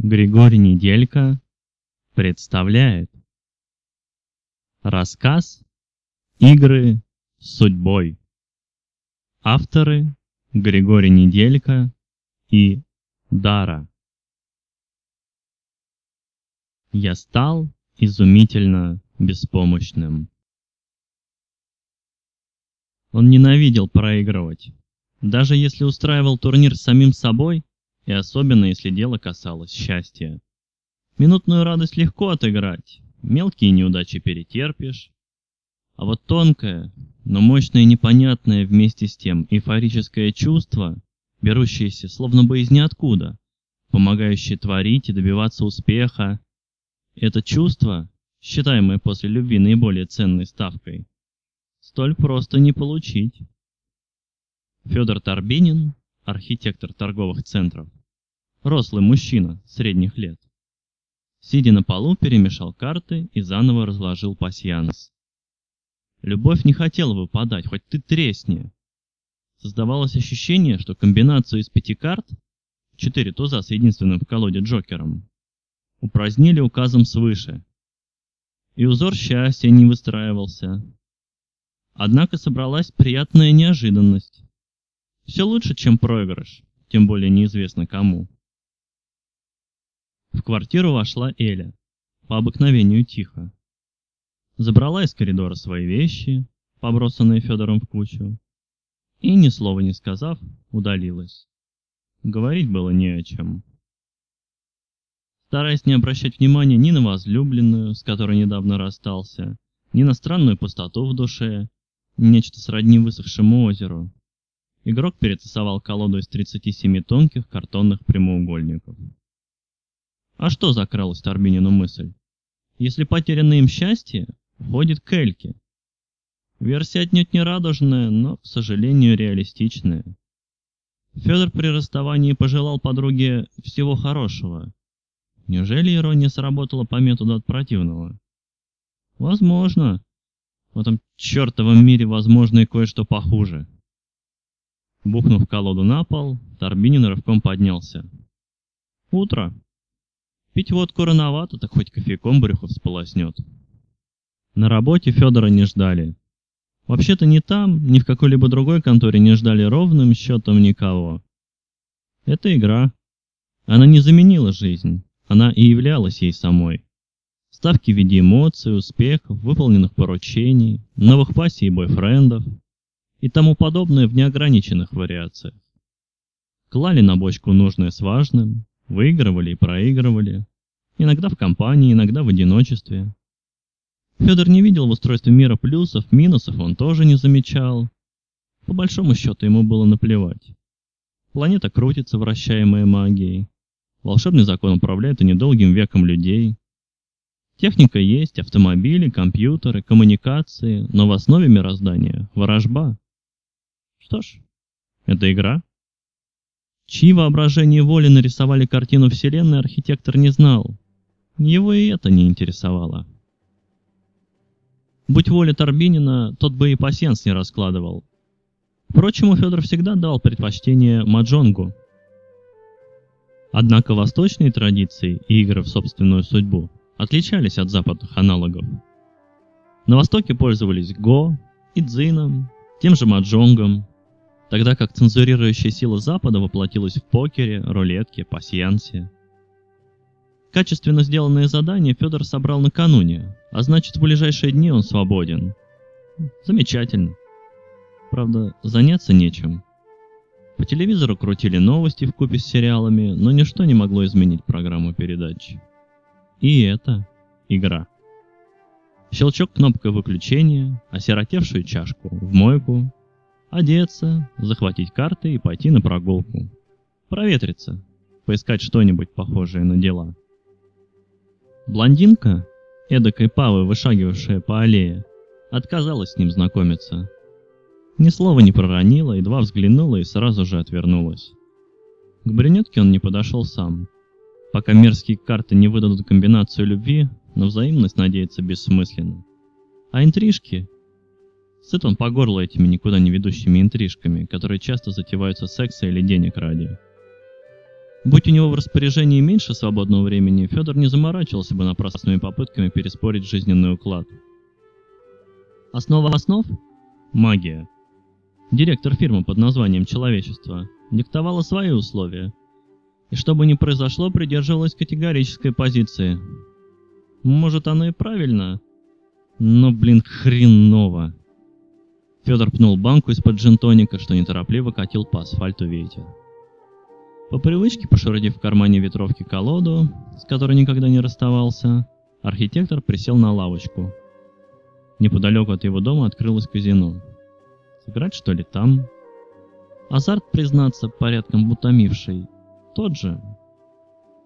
Григорий Неделька представляет Рассказ «Игры с судьбой». Авторы Григорий Неделька и Дара. Я стал изумительно беспомощным. Он ненавидел проигрывать. Даже если устраивал турнир с самим собой, и особенно если дело касалось счастья. Минутную радость легко отыграть, мелкие неудачи перетерпишь. А вот тонкое, но мощное и непонятное вместе с тем эйфорическое чувство, берущееся словно бы из ниоткуда, помогающее творить и добиваться успеха, это чувство, считаемое после любви наиболее ценной ставкой, столь просто не получить. Федор Торбинин, архитектор торговых центров, рослый мужчина средних лет. Сидя на полу, перемешал карты и заново разложил пасьянс. Любовь не хотела выпадать, хоть ты тресни. Создавалось ощущение, что комбинацию из пяти карт, четыре туза с единственным в колоде Джокером, упразднили указом свыше. И узор счастья не выстраивался. Однако собралась приятная неожиданность. Все лучше, чем проигрыш, тем более неизвестно кому. В квартиру вошла Эля, по обыкновению тихо. Забрала из коридора свои вещи, побросанные Федором в кучу, и, ни слова не сказав, удалилась. Говорить было не о чем. Стараясь не обращать внимания ни на возлюбленную, с которой недавно расстался, ни на странную пустоту в душе, нечто сродни высохшему озеру, игрок перетасовал колоду из 37 тонких картонных прямоугольников. А что закралась Торбинину мысль? Если потерянное им счастье, уходит к Эльке. Версия отнюдь не радужная, но, к сожалению, реалистичная. Федор при расставании пожелал подруге всего хорошего. Неужели ирония сработала по методу от противного? Возможно. В этом чертовом мире возможно и кое-что похуже. Бухнув колоду на пол, Торбинин рывком поднялся. Утро. Пить водку рановато, так хоть кофейком брюхо всполоснет. На работе Федора не ждали. Вообще-то ни там, ни в какой-либо другой конторе не ждали ровным счетом никого. Это игра. Она не заменила жизнь, она и являлась ей самой. Ставки в виде эмоций, успехов, выполненных поручений, новых пассий и бойфрендов и тому подобное в неограниченных вариациях. Клали на бочку нужное с важным, Выигрывали и проигрывали. Иногда в компании, иногда в одиночестве. Федор не видел в устройстве мира плюсов, минусов он тоже не замечал. По большому счету ему было наплевать. Планета крутится, вращаемая магией. Волшебный закон управляет и недолгим веком людей. Техника есть, автомобили, компьютеры, коммуникации, но в основе мироздания – ворожба. Что ж, это игра. Чьи воображение воли нарисовали картину Вселенной, архитектор не знал. Его и это не интересовало. Будь воля Торбинина, тот бы и пасьянс не раскладывал. Впрочем, Федор всегда дал предпочтение маджонгу. Однако восточные традиции и игры в собственную судьбу отличались от западных аналогов. На Востоке пользовались го, идзином, тем же маджонгом, тогда как цензурирующая сила Запада воплотилась в покере, рулетке, пасьянсе. Качественно сделанное задание Федор собрал накануне, а значит в ближайшие дни он свободен. Замечательно. Правда, заняться нечем. По телевизору крутили новости в купе с сериалами, но ничто не могло изменить программу передач. И это игра. Щелчок кнопкой выключения, осиротевшую чашку в мойку, Одеться, захватить карты и пойти на прогулку. Проветриться, поискать что-нибудь похожее на дела. Блондинка, эдакой павы, вышагивавшая по аллее, отказалась с ним знакомиться. Ни слова не проронила, едва взглянула и сразу же отвернулась. К брюнетке он не подошел сам. Пока мерзкие карты не выдадут комбинацию любви, на взаимность надеяться бессмысленно. А интрижки Сыт он по горло этими никуда не ведущими интрижками, которые часто затеваются секса или денег ради. Будь у него в распоряжении меньше свободного времени, Федор не заморачивался бы напрасными попытками переспорить жизненный уклад. Основа основ – магия. Директор фирмы под названием «Человечество» диктовала свои условия, и что бы ни произошло, придерживалась категорической позиции. Может, оно и правильно, но, блин, хреново. Федор пнул банку из-под джинтоника, что неторопливо катил по асфальту ветер. По привычке, пошуродив в кармане ветровки колоду, с которой никогда не расставался, архитектор присел на лавочку. Неподалеку от его дома открылось казино. Сыграть что ли там? Азарт, признаться, порядком утомивший. Тот же.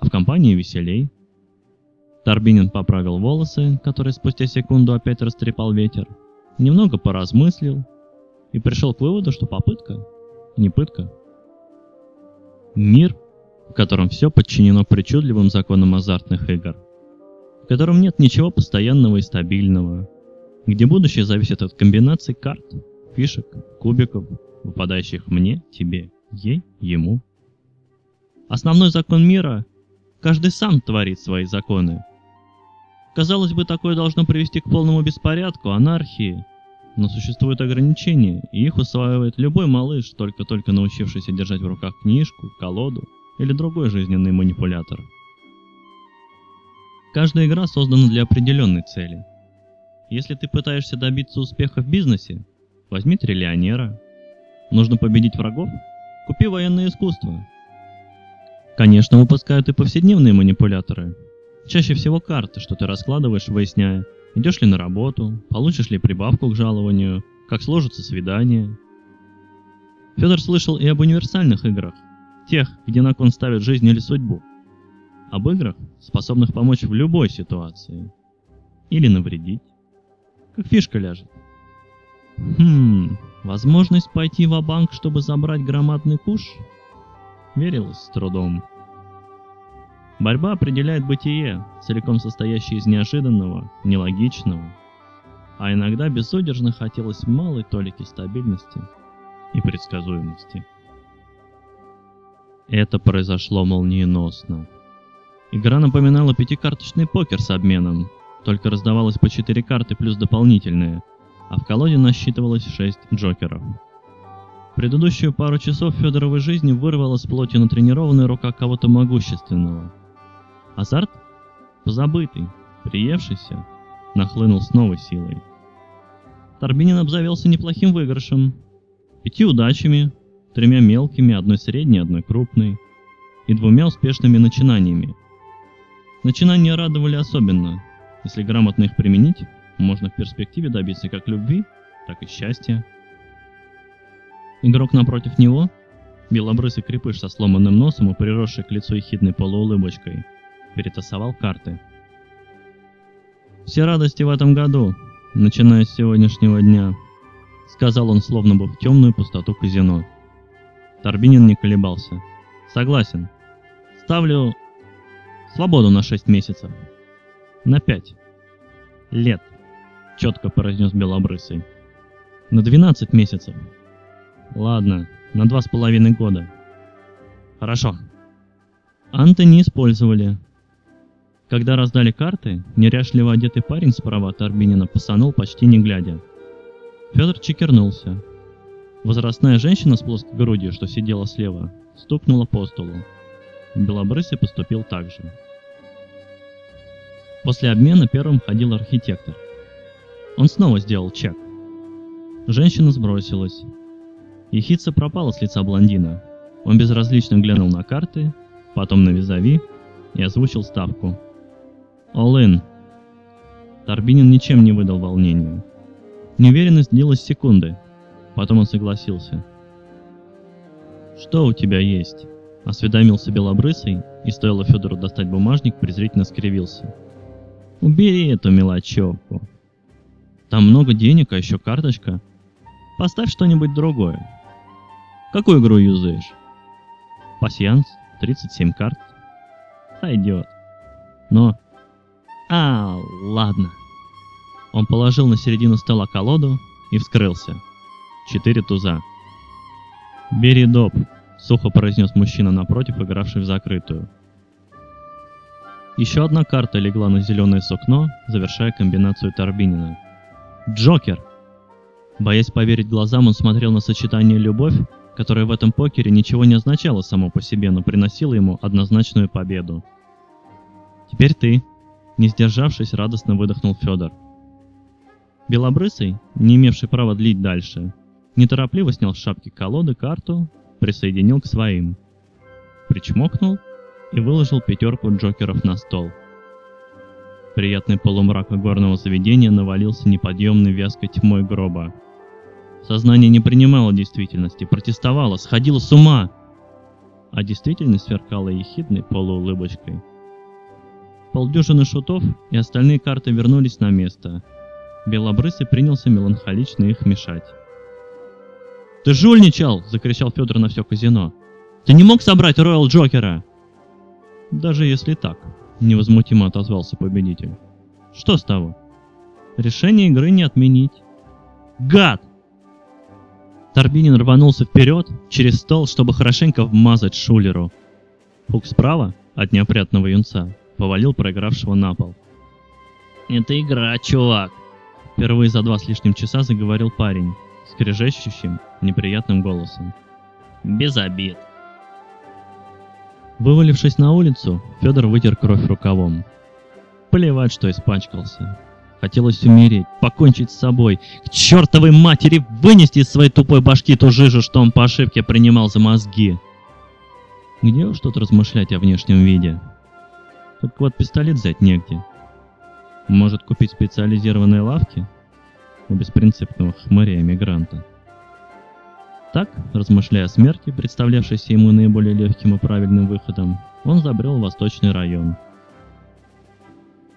А в компании веселей. Торбинин поправил волосы, которые спустя секунду опять растрепал ветер, немного поразмыслил и пришел к выводу, что попытка не пытка. Мир, в котором все подчинено причудливым законам азартных игр, в котором нет ничего постоянного и стабильного, где будущее зависит от комбинаций карт, фишек, кубиков, выпадающих мне, тебе, ей, ему. Основной закон мира – каждый сам творит свои законы. Казалось бы, такое должно привести к полному беспорядку, анархии – но существуют ограничения, и их усваивает любой малыш, только-только научившийся держать в руках книжку, колоду или другой жизненный манипулятор. Каждая игра создана для определенной цели. Если ты пытаешься добиться успеха в бизнесе, возьми триллионера. Нужно победить врагов? Купи военное искусство. Конечно, выпускают и повседневные манипуляторы. Чаще всего карты, что ты раскладываешь, выясняя, Идешь ли на работу, получишь ли прибавку к жалованию, как сложится свидание. Федор слышал и об универсальных играх, тех, где на кон ставят жизнь или судьбу. Об играх, способных помочь в любой ситуации. Или навредить. Как фишка ляжет. Хм, возможность пойти в банк чтобы забрать громадный куш? Верилось с трудом. Борьба определяет бытие, целиком состоящее из неожиданного, нелогичного, а иногда безудержно хотелось малой толики стабильности и предсказуемости. Это произошло молниеносно. Игра напоминала пятикарточный покер с обменом, только раздавалось по четыре карты плюс дополнительные, а в колоде насчитывалось шесть джокеров. Предыдущую пару часов Федоровой жизни вырвала с плоти натренированная рука кого-то могущественного – Азарт, позабытый, приевшийся, нахлынул с новой силой. Торбинин обзавелся неплохим выигрышем. Пяти удачами, тремя мелкими, одной средней, одной крупной, и двумя успешными начинаниями. Начинания радовали особенно. Если грамотно их применить, можно в перспективе добиться как любви, так и счастья. Игрок напротив него, белобрысый крепыш со сломанным носом и приросший к лицу ехидной полуулыбочкой – перетасовал карты. «Все радости в этом году, начиная с сегодняшнего дня», — сказал он, словно бы в темную пустоту казино. Торбинин не колебался. «Согласен. Ставлю свободу на шесть месяцев. На пять. Лет», — четко произнес Белобрысый. «На двенадцать месяцев. Ладно, на два с половиной года. Хорошо». Анты не использовали, когда раздали карты, неряшливо одетый парень справа от Арбинина посанул почти не глядя. Федор чекернулся. Возрастная женщина с плоской грудью, что сидела слева, стукнула по столу. Белобрысый поступил так же. После обмена первым ходил архитектор. Он снова сделал чек. Женщина сбросилась. Ехидца пропала с лица блондина. Он безразлично глянул на карты, потом на визави и озвучил ставку – All-in. Торбинин ничем не выдал волнению. Неуверенность длилась секунды. Потом он согласился. «Что у тебя есть?» — осведомился Белобрысый, и стоило Федору достать бумажник, презрительно скривился. «Убери эту мелочевку. Там много денег, а еще карточка. Поставь что-нибудь другое. Какую игру юзаешь?» «Пасьянс, 37 карт. Сойдет. Но а, ладно. Он положил на середину стола колоду и вскрылся. Четыре туза. «Бери доп», — Сухо произнес мужчина напротив, игравший в закрытую. Еще одна карта легла на зеленое сукно, завершая комбинацию Торбинина. Джокер! Боясь поверить глазам, он смотрел на сочетание «любовь», которое в этом покере ничего не означало само по себе, но приносило ему однозначную победу. «Теперь ты!» Не сдержавшись, радостно выдохнул Федор. Белобрысый, не имевший права длить дальше, неторопливо снял с шапки колоды карту, присоединил к своим. Причмокнул и выложил пятерку джокеров на стол. Приятный полумрак горного заведения навалился неподъемной вязкой тьмой гроба. Сознание не принимало действительности, протестовало, сходило с ума. А действительность сверкала ехидной полуулыбочкой. Полдюжины шутов и остальные карты вернулись на место. Белобрысый принялся меланхолично их мешать. «Ты жульничал!» — закричал Федор на все казино. «Ты не мог собрать Роял Джокера!» «Даже если так», — невозмутимо отозвался победитель. «Что с того? Решение игры не отменить». «Гад!» Торбинин рванулся вперед, через стол, чтобы хорошенько вмазать Шулеру. Хук справа, от неопрятного юнца, повалил проигравшего на пол. «Это игра, чувак!» Впервые за два с лишним часа заговорил парень, скрежещущим, неприятным голосом. «Без обид!» Вывалившись на улицу, Федор вытер кровь рукавом. Плевать, что испачкался. Хотелось умереть, покончить с собой, к чертовой матери вынести из своей тупой башки ту жижу, что он по ошибке принимал за мозги. Где уж тут размышлять о внешнем виде? Только вот пистолет взять негде. Может купить специализированные лавки? У беспринципного хмыря-эмигранта. Так, размышляя о смерти, представлявшейся ему наиболее легким и правильным выходом, он забрел в восточный район.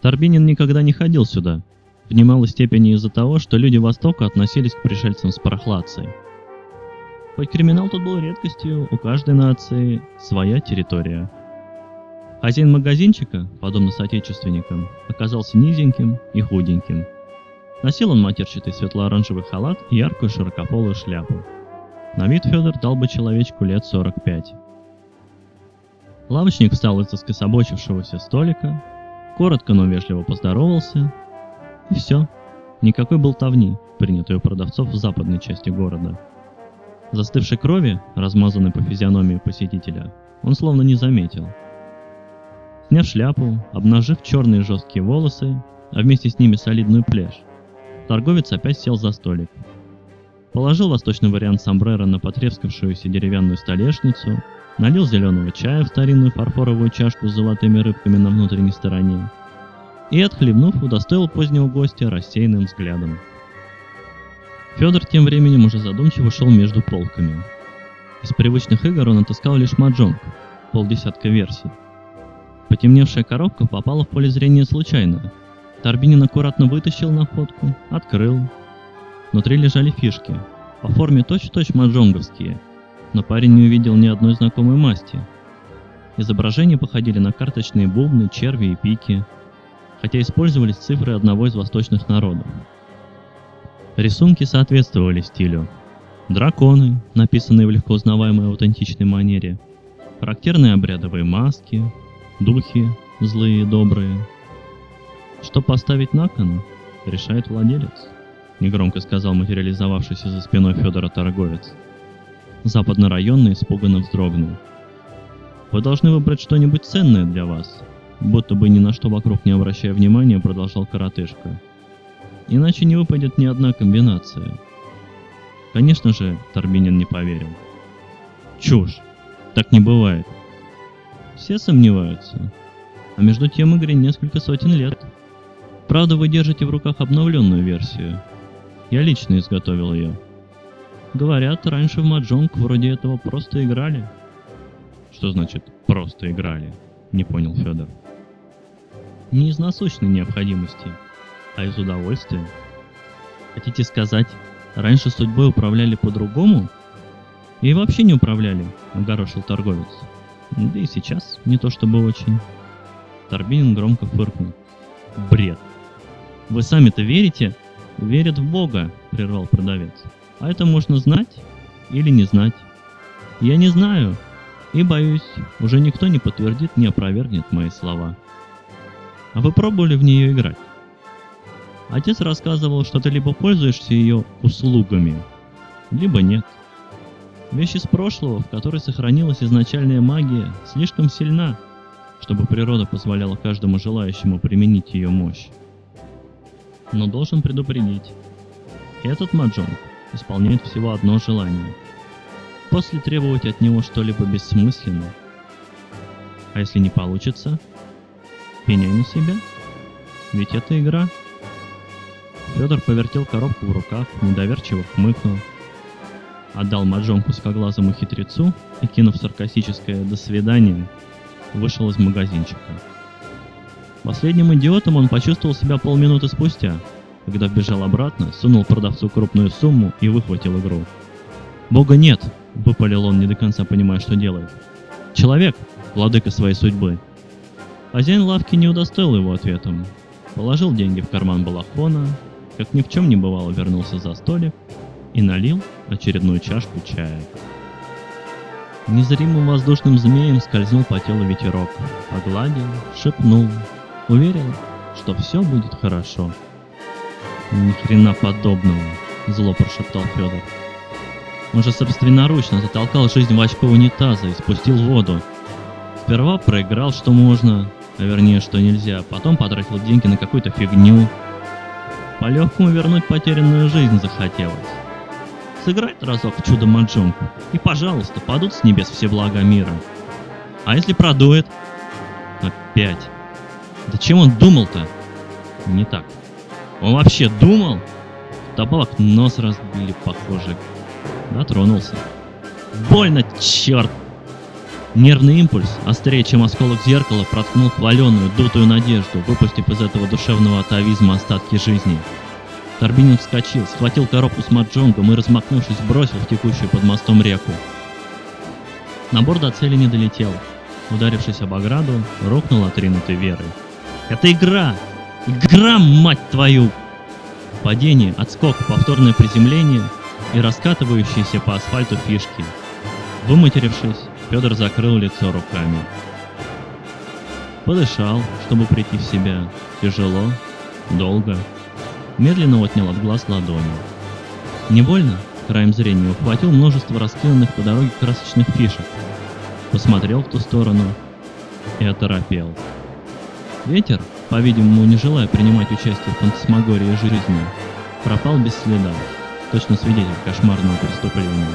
Торбинин никогда не ходил сюда, в немалой степени из-за того, что люди Востока относились к пришельцам с прохладцей. Хоть криминал тут был редкостью, у каждой нации своя территория. Хозяин магазинчика, подобно соотечественникам, оказался низеньким и худеньким. Носил он матерчатый светло-оранжевый халат и яркую широкополую шляпу. На вид Федор дал бы человечку лет 45. Лавочник встал из-за скособочившегося столика, коротко, но вежливо поздоровался, и все. Никакой болтовни, принятой у продавцов в западной части города. Застывшей крови, размазанной по физиономии посетителя, он словно не заметил. Сняв шляпу, обнажив черные жесткие волосы, а вместе с ними солидную плешь, торговец опять сел за столик – Положил восточный вариант сомбреро на потрескавшуюся деревянную столешницу, налил зеленого чая в старинную фарфоровую чашку с золотыми рыбками на внутренней стороне и, отхлебнув, удостоил позднего гостя рассеянным взглядом. Федор тем временем уже задумчиво шел между полками. Из привычных игр он отыскал лишь маджонг, полдесятка версий. Потемневшая коробка попала в поле зрения случайно. Торбинин аккуратно вытащил находку, открыл, Внутри лежали фишки, по форме точь-в-точь -точь маджонговские, но парень не увидел ни одной знакомой масти. Изображения походили на карточные бубны, черви и пики, хотя использовались цифры одного из восточных народов. Рисунки соответствовали стилю. Драконы, написанные в легко узнаваемой аутентичной манере, характерные обрядовые маски, духи, злые и добрые. Что поставить на кон, решает владелец негромко сказал материализовавшийся за спиной Федора торговец. Западно-районный испуганно вздрогнул. «Вы должны выбрать что-нибудь ценное для вас», будто бы ни на что вокруг не обращая внимания, продолжал коротышка. «Иначе не выпадет ни одна комбинация». Конечно же, Торбинин не поверил. «Чушь! Так не бывает!» Все сомневаются. А между тем игре несколько сотен лет. Правда, вы держите в руках обновленную версию, я лично изготовил ее. Говорят, раньше в маджонг вроде этого просто играли. Что значит «просто играли»? Не понял Федор. Не из насущной необходимости, а из удовольствия. Хотите сказать, раньше судьбой управляли по-другому? И вообще не управляли, огорошил торговец. Да и сейчас не то чтобы очень. Торбинин громко фыркнул. Бред. Вы сами-то верите, верят в Бога, прервал продавец. А это можно знать или не знать. Я не знаю, и боюсь, уже никто не подтвердит, не опровергнет мои слова. А вы пробовали в нее играть? Отец рассказывал, что ты либо пользуешься ее услугами, либо нет. Вещь из прошлого, в которой сохранилась изначальная магия, слишком сильна, чтобы природа позволяла каждому желающему применить ее мощь. Но должен предупредить, этот маджонг исполняет всего одно желание. После требовать от него что-либо бессмысленно. А если не получится, пеняй на себя. Ведь это игра. Федор повертел коробку в руках, недоверчиво хмыкнул. Отдал маджонг узкоглазому хитрецу и, кинув саркастическое «до свидания», вышел из магазинчика. Последним идиотом он почувствовал себя полминуты спустя, когда вбежал обратно, сунул продавцу крупную сумму и выхватил игру. «Бога нет!» — выпалил он, не до конца понимая, что делает. «Человек — владыка своей судьбы!» Хозяин лавки не удостоил его ответом. Положил деньги в карман балахона, как ни в чем не бывало вернулся за столик и налил очередную чашку чая. Незримым воздушным змеем скользнул по телу ветерок, погладил, шепнул, уверил, что все будет хорошо. Ни хрена подобного, зло прошептал Федор. Он же собственноручно затолкал жизнь в очко унитаза и спустил воду. Сперва проиграл, что можно, а вернее, что нельзя, потом потратил деньги на какую-то фигню. По-легкому вернуть потерянную жизнь захотелось. Сыграть разок чудо маджонку, и, пожалуйста, падут с небес все блага мира. А если продует? Опять. Да чем он думал-то? Не так. Он вообще думал? Вдобавок нос разбили, похоже. Дотронулся. Больно, черт! Нервный импульс, острее, чем осколок зеркала, проткнул хваленую, дутую надежду, выпустив из этого душевного атовизма остатки жизни. Торбинин вскочил, схватил коробку с маджонгом и, размахнувшись, бросил в текущую под мостом реку. Набор до цели не долетел. Ударившись об ограду, рухнул отринутой верой. «Это игра! Игра, мать твою!» Падение, отскок, повторное приземление и раскатывающиеся по асфальту фишки. Выматерившись, Федор закрыл лицо руками. Подышал, чтобы прийти в себя. Тяжело, долго. Медленно отнял от глаз ладони. Невольно, краем зрения, ухватил множество раскиданных по дороге красочных фишек. Посмотрел в ту сторону и оторопел. Ветер, по-видимому, не желая принимать участие в фантасмагории жизни, пропал без следа, точно свидетель кошмарного преступления.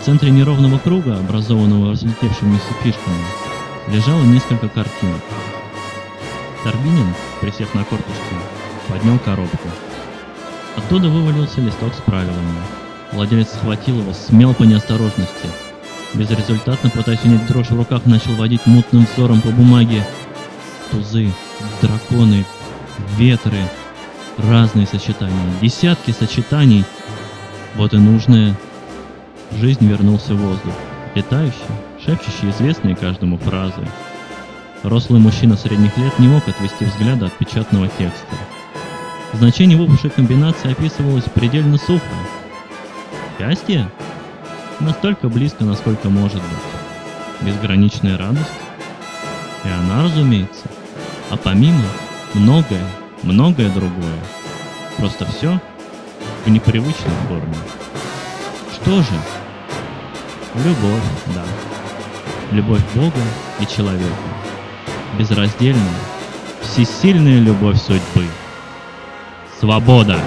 В центре неровного круга, образованного разлетевшимися фишками, лежало несколько картинок. Торбинин, присев на корточки, поднял коробку. Оттуда вывалился листок с правилами. Владелец схватил его, смел по неосторожности. Безрезультатно, пытаясь унять дрожь в руках, начал водить мутным взором по бумаге. Тузы, драконы, ветры, разные сочетания, десятки сочетаний. Вот и нужное. Жизнь вернулся в воздух, летающий, шепчущий известные каждому фразы. Рослый мужчина средних лет не мог отвести взгляда от печатного текста. Значение выпавшей комбинации описывалось предельно сухо. Счастье? Настолько близко, насколько может быть. Безграничная радость? И она, разумеется. А помимо, многое, многое другое. Просто все в непривычной форме. Что же? Любовь, да. Любовь Бога и человека. Безраздельная, всесильная любовь судьбы. Свобода!